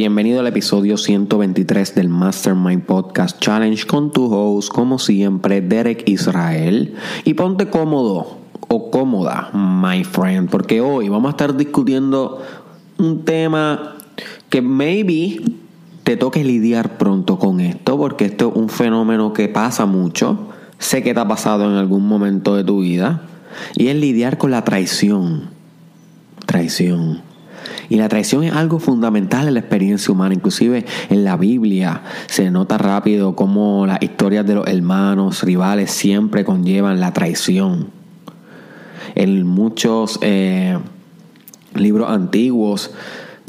Bienvenido al episodio 123 del Mastermind Podcast Challenge con tu host, como siempre, Derek Israel. Y ponte cómodo o cómoda, my friend, porque hoy vamos a estar discutiendo un tema que maybe te toque lidiar pronto con esto, porque esto es un fenómeno que pasa mucho. Sé que te ha pasado en algún momento de tu vida. Y es lidiar con la traición. Traición. Y la traición es algo fundamental en la experiencia humana. Inclusive en la Biblia se nota rápido cómo las historias de los hermanos rivales siempre conllevan la traición. En muchos eh, libros antiguos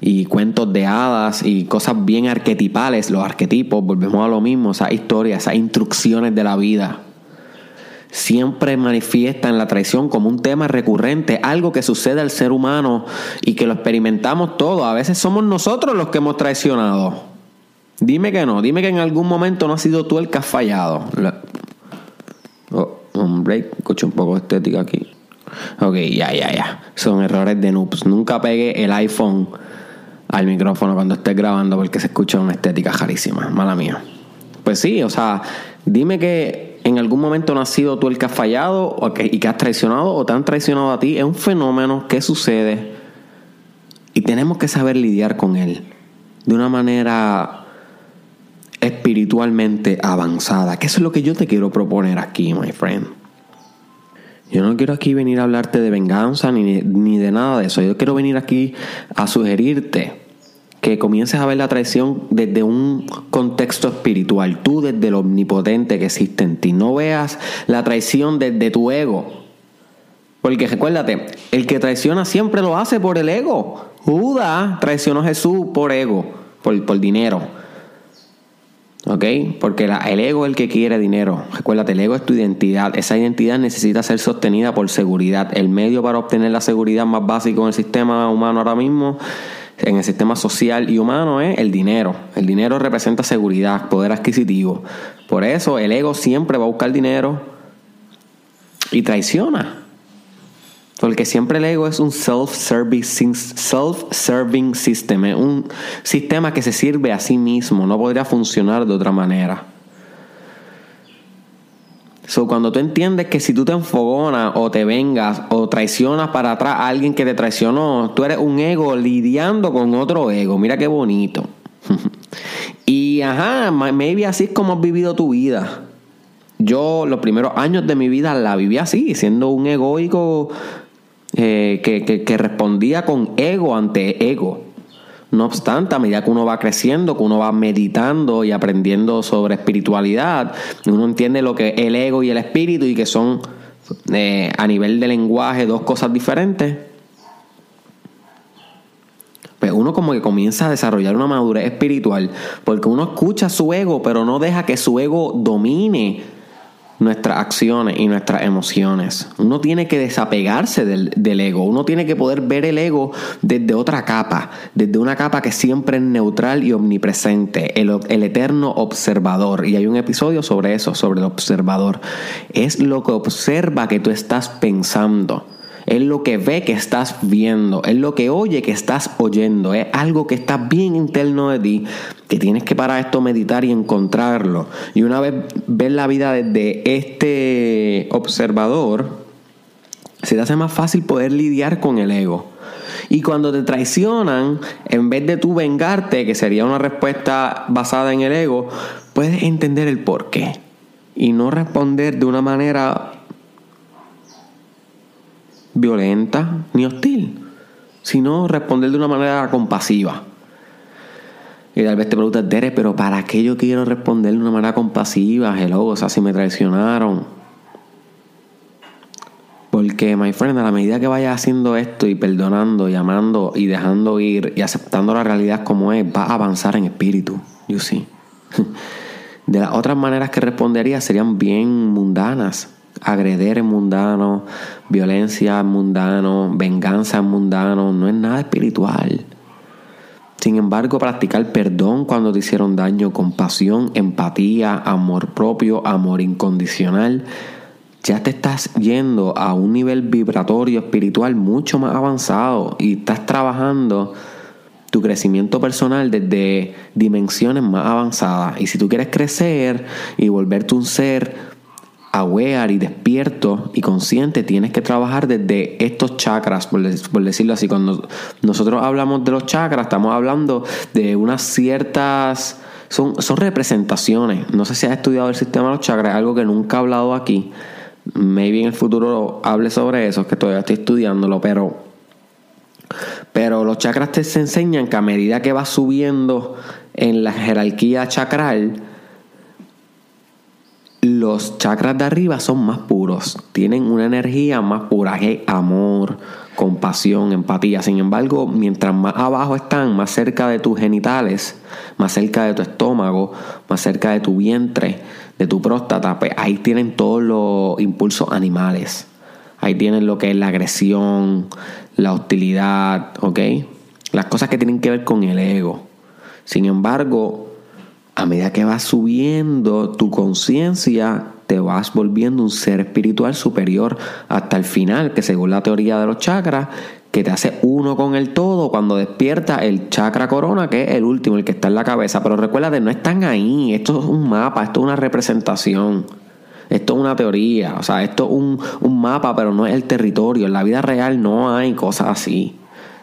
y cuentos de hadas y cosas bien arquetipales, los arquetipos, volvemos a lo mismo, esas historias, esas instrucciones de la vida siempre manifiestan la traición como un tema recurrente, algo que sucede al ser humano y que lo experimentamos todos. A veces somos nosotros los que hemos traicionado. Dime que no, dime que en algún momento no has sido tú el que has fallado. Oh, un break, escucho un poco de estética aquí. Ok, ya, ya, ya. Son errores de noobs. Nunca pegue el iPhone al micrófono cuando estés grabando porque se escucha una estética jarísima. Mala mía. Pues sí, o sea, dime que en algún momento no has tú el que has fallado y que has traicionado o te han traicionado a ti. Es un fenómeno que sucede y tenemos que saber lidiar con él de una manera espiritualmente avanzada. Que eso es lo que yo te quiero proponer aquí, my friend. Yo no quiero aquí venir a hablarte de venganza ni, ni de nada de eso. Yo quiero venir aquí a sugerirte que comiences a ver la traición desde un contexto espiritual, tú desde lo omnipotente que existe en ti. No veas la traición desde tu ego. Porque recuérdate, el que traiciona siempre lo hace por el ego. Judas traicionó a Jesús por ego, por, por dinero. ¿Ok? Porque el ego es el que quiere dinero. Recuérdate, el ego es tu identidad. Esa identidad necesita ser sostenida por seguridad. El medio para obtener la seguridad más básico en el sistema humano ahora mismo en el sistema social y humano es el dinero. El dinero representa seguridad, poder adquisitivo. Por eso el ego siempre va a buscar dinero y traiciona. Porque siempre el ego es un self-serving self es un sistema que se sirve a sí mismo, no podría funcionar de otra manera. So, cuando tú entiendes que si tú te enfogonas o te vengas o traicionas para atrás a alguien que te traicionó, tú eres un ego lidiando con otro ego. Mira qué bonito. y ajá, maybe así es como has vivido tu vida. Yo los primeros años de mi vida la viví así, siendo un egoico eh, que respondía con ego ante ego. No obstante, a medida que uno va creciendo, que uno va meditando y aprendiendo sobre espiritualidad, uno entiende lo que el ego y el espíritu y que son eh, a nivel de lenguaje dos cosas diferentes. Pues uno como que comienza a desarrollar una madurez espiritual porque uno escucha su ego, pero no deja que su ego domine nuestras acciones y nuestras emociones. Uno tiene que desapegarse del, ego, uno tiene que poder ver el ego desde otra capa, desde una capa que siempre es neutral y omnipresente, el, el eterno observador. Y hay un episodio sobre eso, sobre el observador. Es lo que observa que tú estás pensando. Es lo que ve que estás viendo, es lo que oye que estás oyendo, es algo que está bien interno de ti, que tienes que para esto meditar y encontrarlo. Y una vez ver la vida desde este observador, se te hace más fácil poder lidiar con el ego. Y cuando te traicionan, en vez de tú vengarte, que sería una respuesta basada en el ego, puedes entender el por qué. Y no responder de una manera violenta ni hostil, sino responder de una manera compasiva. Y tal vez te preguntas, Dere, pero ¿para qué yo quiero responder de una manera compasiva? Hello, o sea, si me traicionaron. Porque, my friend, a la medida que vayas haciendo esto y perdonando y amando y dejando ir y aceptando la realidad como es, vas a avanzar en espíritu. You see. De las otras maneras que respondería serían bien mundanas agreder en mundano, violencia en mundano, venganza en mundano, no es nada espiritual. Sin embargo, practicar perdón cuando te hicieron daño, compasión, empatía, amor propio, amor incondicional, ya te estás yendo a un nivel vibratorio espiritual mucho más avanzado y estás trabajando tu crecimiento personal desde dimensiones más avanzadas. Y si tú quieres crecer y volverte un ser aware y despierto y consciente, tienes que trabajar desde estos chakras, por, decirlo así. Cuando nosotros hablamos de los chakras, estamos hablando de unas ciertas... Son, son representaciones. No sé si has estudiado el sistema de los chakras, algo que nunca he hablado aquí. Maybe en el futuro hable sobre eso, que todavía estoy estudiándolo, pero, pero los chakras te enseñan que a medida que vas subiendo en la jerarquía chakral, los chakras de arriba son más puros, tienen una energía más pura, hay amor, compasión, empatía. Sin embargo, mientras más abajo están, más cerca de tus genitales, más cerca de tu estómago, más cerca de tu vientre, de tu próstata, pues ahí tienen todos los impulsos animales. Ahí tienen lo que es la agresión, la hostilidad, ¿ok? Las cosas que tienen que ver con el ego. Sin embargo, a medida que vas subiendo tu conciencia, te vas volviendo un ser espiritual superior hasta el final, que según la teoría de los chakras, que te hace uno con el todo cuando despierta el chakra corona, que es el último, el que está en la cabeza. Pero recuerda no están ahí, esto es un mapa, esto es una representación. Esto es una teoría, o sea, esto es un, un mapa, pero no es el territorio. En la vida real no hay cosas así.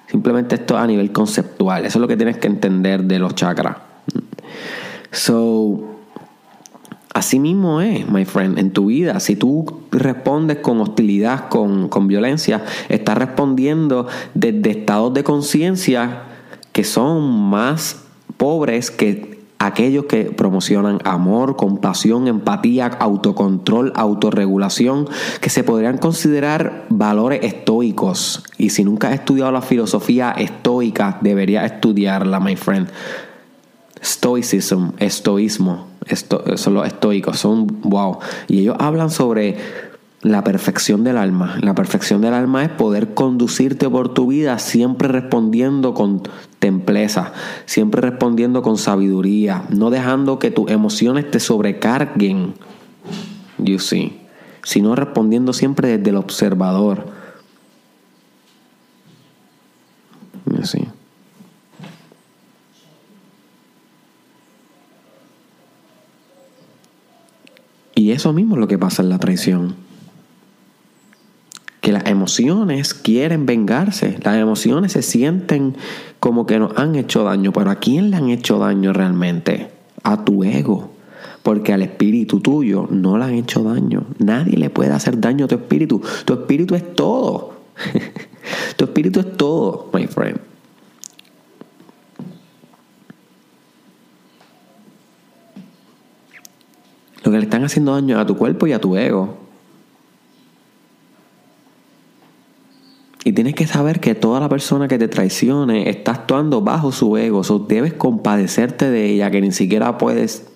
Simplemente esto a nivel conceptual. Eso es lo que tienes que entender de los chakras. So, así mismo es, my friend, en tu vida. Si tú respondes con hostilidad, con, con violencia, estás respondiendo desde estados de conciencia que son más pobres que aquellos que promocionan amor, compasión, empatía, autocontrol, autorregulación, que se podrían considerar valores estoicos. Y si nunca has estudiado la filosofía estoica, deberías estudiarla, my friend. Stoicism, estoísmo, esto, son los estoicos, son wow. Y ellos hablan sobre la perfección del alma. La perfección del alma es poder conducirte por tu vida siempre respondiendo con templeza, siempre respondiendo con sabiduría, no dejando que tus emociones te sobrecarguen, you see, sino respondiendo siempre desde el observador. You see. Y eso mismo es lo que pasa en la traición. Que las emociones quieren vengarse, las emociones se sienten como que nos han hecho daño, pero ¿a quién le han hecho daño realmente? A tu ego, porque al espíritu tuyo no le han hecho daño. Nadie le puede hacer daño a tu espíritu. Tu espíritu es todo. tu espíritu es todo, my friend. Están haciendo daño a tu cuerpo y a tu ego. Y tienes que saber que toda la persona que te traicione está actuando bajo su ego. O debes compadecerte de ella, que ni siquiera puedes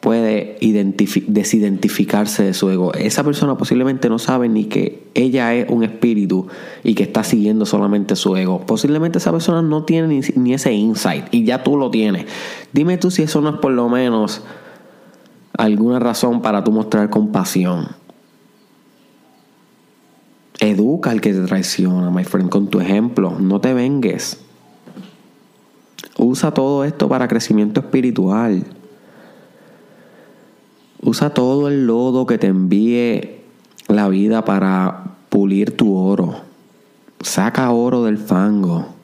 puede desidentificarse de su ego. Esa persona posiblemente no sabe ni que ella es un espíritu y que está siguiendo solamente su ego. Posiblemente esa persona no tiene ni, ni ese insight y ya tú lo tienes. Dime tú si eso no es por lo menos alguna razón para tú mostrar compasión. Educa al que te traiciona, my friend, con tu ejemplo. No te vengues. Usa todo esto para crecimiento espiritual. Usa todo el lodo que te envíe la vida para pulir tu oro. Saca oro del fango.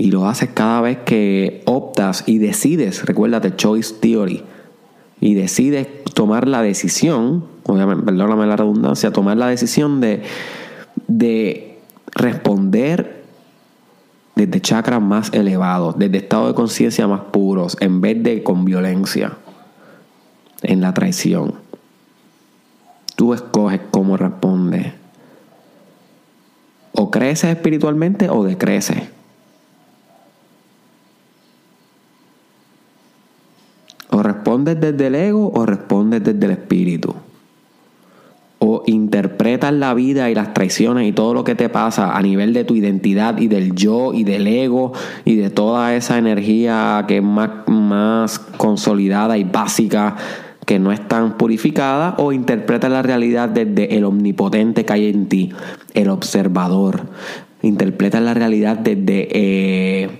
Y lo haces cada vez que optas y decides, recuérdate, choice theory, y decides tomar la decisión, obviamente, perdóname la redundancia, tomar la decisión de, de responder desde chakras más elevados, desde estados de conciencia más puros, en vez de con violencia, en la traición. Tú escoges cómo respondes. O creces espiritualmente o decreces. Respondes desde el ego o respondes desde el espíritu. O interpretas la vida y las traiciones y todo lo que te pasa a nivel de tu identidad y del yo y del ego y de toda esa energía que es más, más consolidada y básica que no es tan purificada o interpretas la realidad desde el omnipotente que hay en ti, el observador. Interpretas la realidad desde, eh,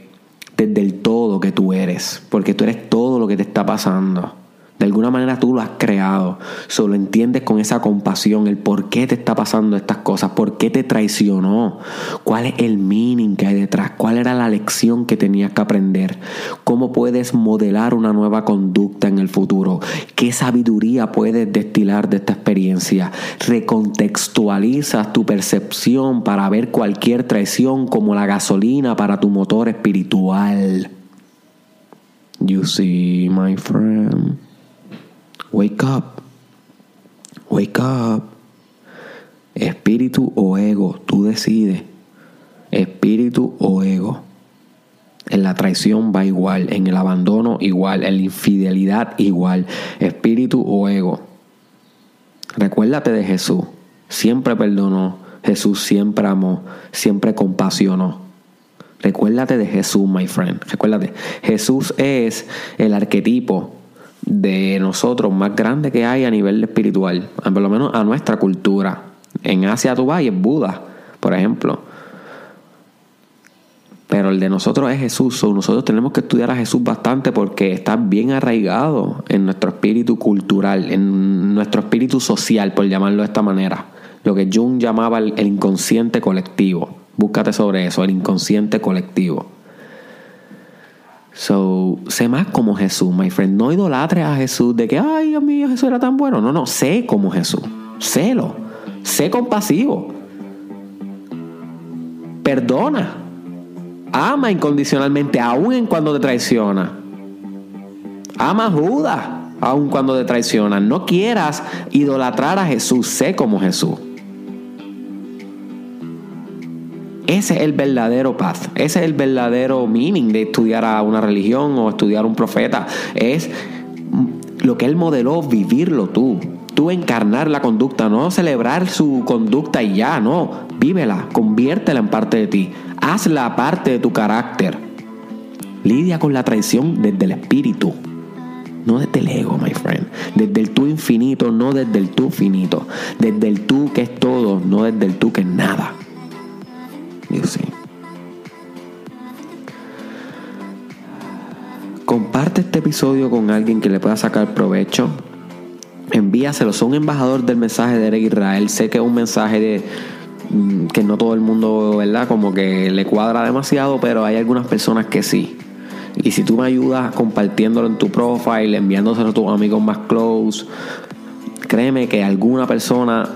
desde el todo que tú eres, porque tú eres todo lo que te está pasando. De alguna manera tú lo has creado. Solo entiendes con esa compasión el por qué te está pasando estas cosas, por qué te traicionó, cuál es el meaning que hay detrás, cuál era la lección que tenías que aprender, cómo puedes modelar una nueva conducta en el futuro, qué sabiduría puedes destilar de esta experiencia. Recontextualizas tu percepción para ver cualquier traición como la gasolina para tu motor espiritual. You see, my friend. Wake up. Wake up. Espíritu o ego, tú decides. Espíritu o ego. En la traición va igual, en el abandono igual, en la infidelidad igual. Espíritu o ego. Recuérdate de Jesús. Siempre perdonó. Jesús siempre amó. Siempre compasionó. Recuérdate de Jesús, my friend. Recuérdate. Jesús es el arquetipo de nosotros más grande que hay a nivel espiritual, por lo menos a nuestra cultura. En Asia tú vas y es Buda, por ejemplo. Pero el de nosotros es Jesús. nosotros tenemos que estudiar a Jesús bastante porque está bien arraigado en nuestro espíritu cultural, en nuestro espíritu social, por llamarlo de esta manera. Lo que Jung llamaba el inconsciente colectivo. Búscate sobre eso, el inconsciente colectivo. So, sé más como Jesús, my friend. No idolatres a Jesús de que, ay, Dios mío, Jesús era tan bueno. No, no, sé como Jesús. Sélo. Sé compasivo. Perdona. Ama incondicionalmente, aun cuando te traiciona. Ama a Judas, aun cuando te traiciona. No quieras idolatrar a Jesús. Sé como Jesús. Ese es el verdadero paz, ese es el verdadero meaning de estudiar a una religión o estudiar a un profeta. Es lo que él modeló, vivirlo tú. Tú encarnar la conducta, no celebrar su conducta y ya, no. Vívela, conviértela en parte de ti. Hazla parte de tu carácter. Lidia con la traición desde el espíritu. No desde el ego, my friend. Desde el tú infinito, no desde el tú finito. Desde el tú que es todo, no desde el tú que es nada. Comparte este episodio con alguien que le pueda sacar provecho. Envíaselo. Son un embajador del mensaje de Eric Israel. Sé que es un mensaje mm, que no todo el mundo, ¿verdad? Como que le cuadra demasiado, pero hay algunas personas que sí. Y si tú me ayudas compartiéndolo en tu profile, enviándoselo a tus amigos más close, créeme que alguna persona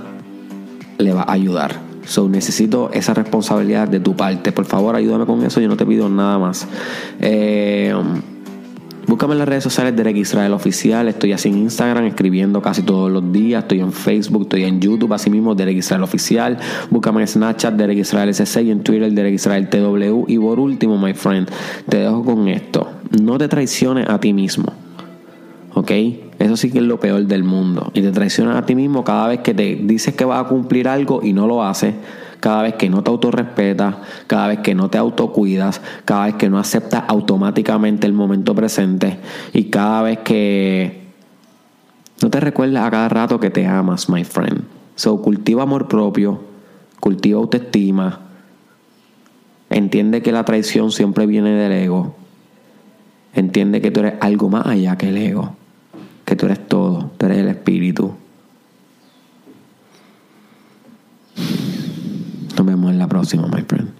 le va a ayudar. So, necesito esa responsabilidad de tu parte. Por favor, ayúdame con eso. Yo no te pido nada más. Eh, Búscame en las redes sociales de Israel Oficial. Estoy así en Instagram escribiendo casi todos los días. Estoy en Facebook, estoy en YouTube, así mismo Derek Israel Oficial. Búscame en Snapchat, Derek Israel SC y en Twitter, Derek Israel TW. Y por último, my friend, te dejo con esto. No te traiciones a ti mismo. ¿Ok? Eso sí que es lo peor del mundo. Y te traicionas a ti mismo cada vez que te dices que vas a cumplir algo y no lo haces cada vez que no te autorrespetas, cada vez que no te autocuidas, cada vez que no aceptas automáticamente el momento presente y cada vez que no te recuerdas a cada rato que te amas, my friend. So, cultiva amor propio, cultiva autoestima, entiende que la traición siempre viene del ego, entiende que tú eres algo más allá que el ego, que tú eres todo, tú eres el espíritu. Nos vemos en la próxima, my friend.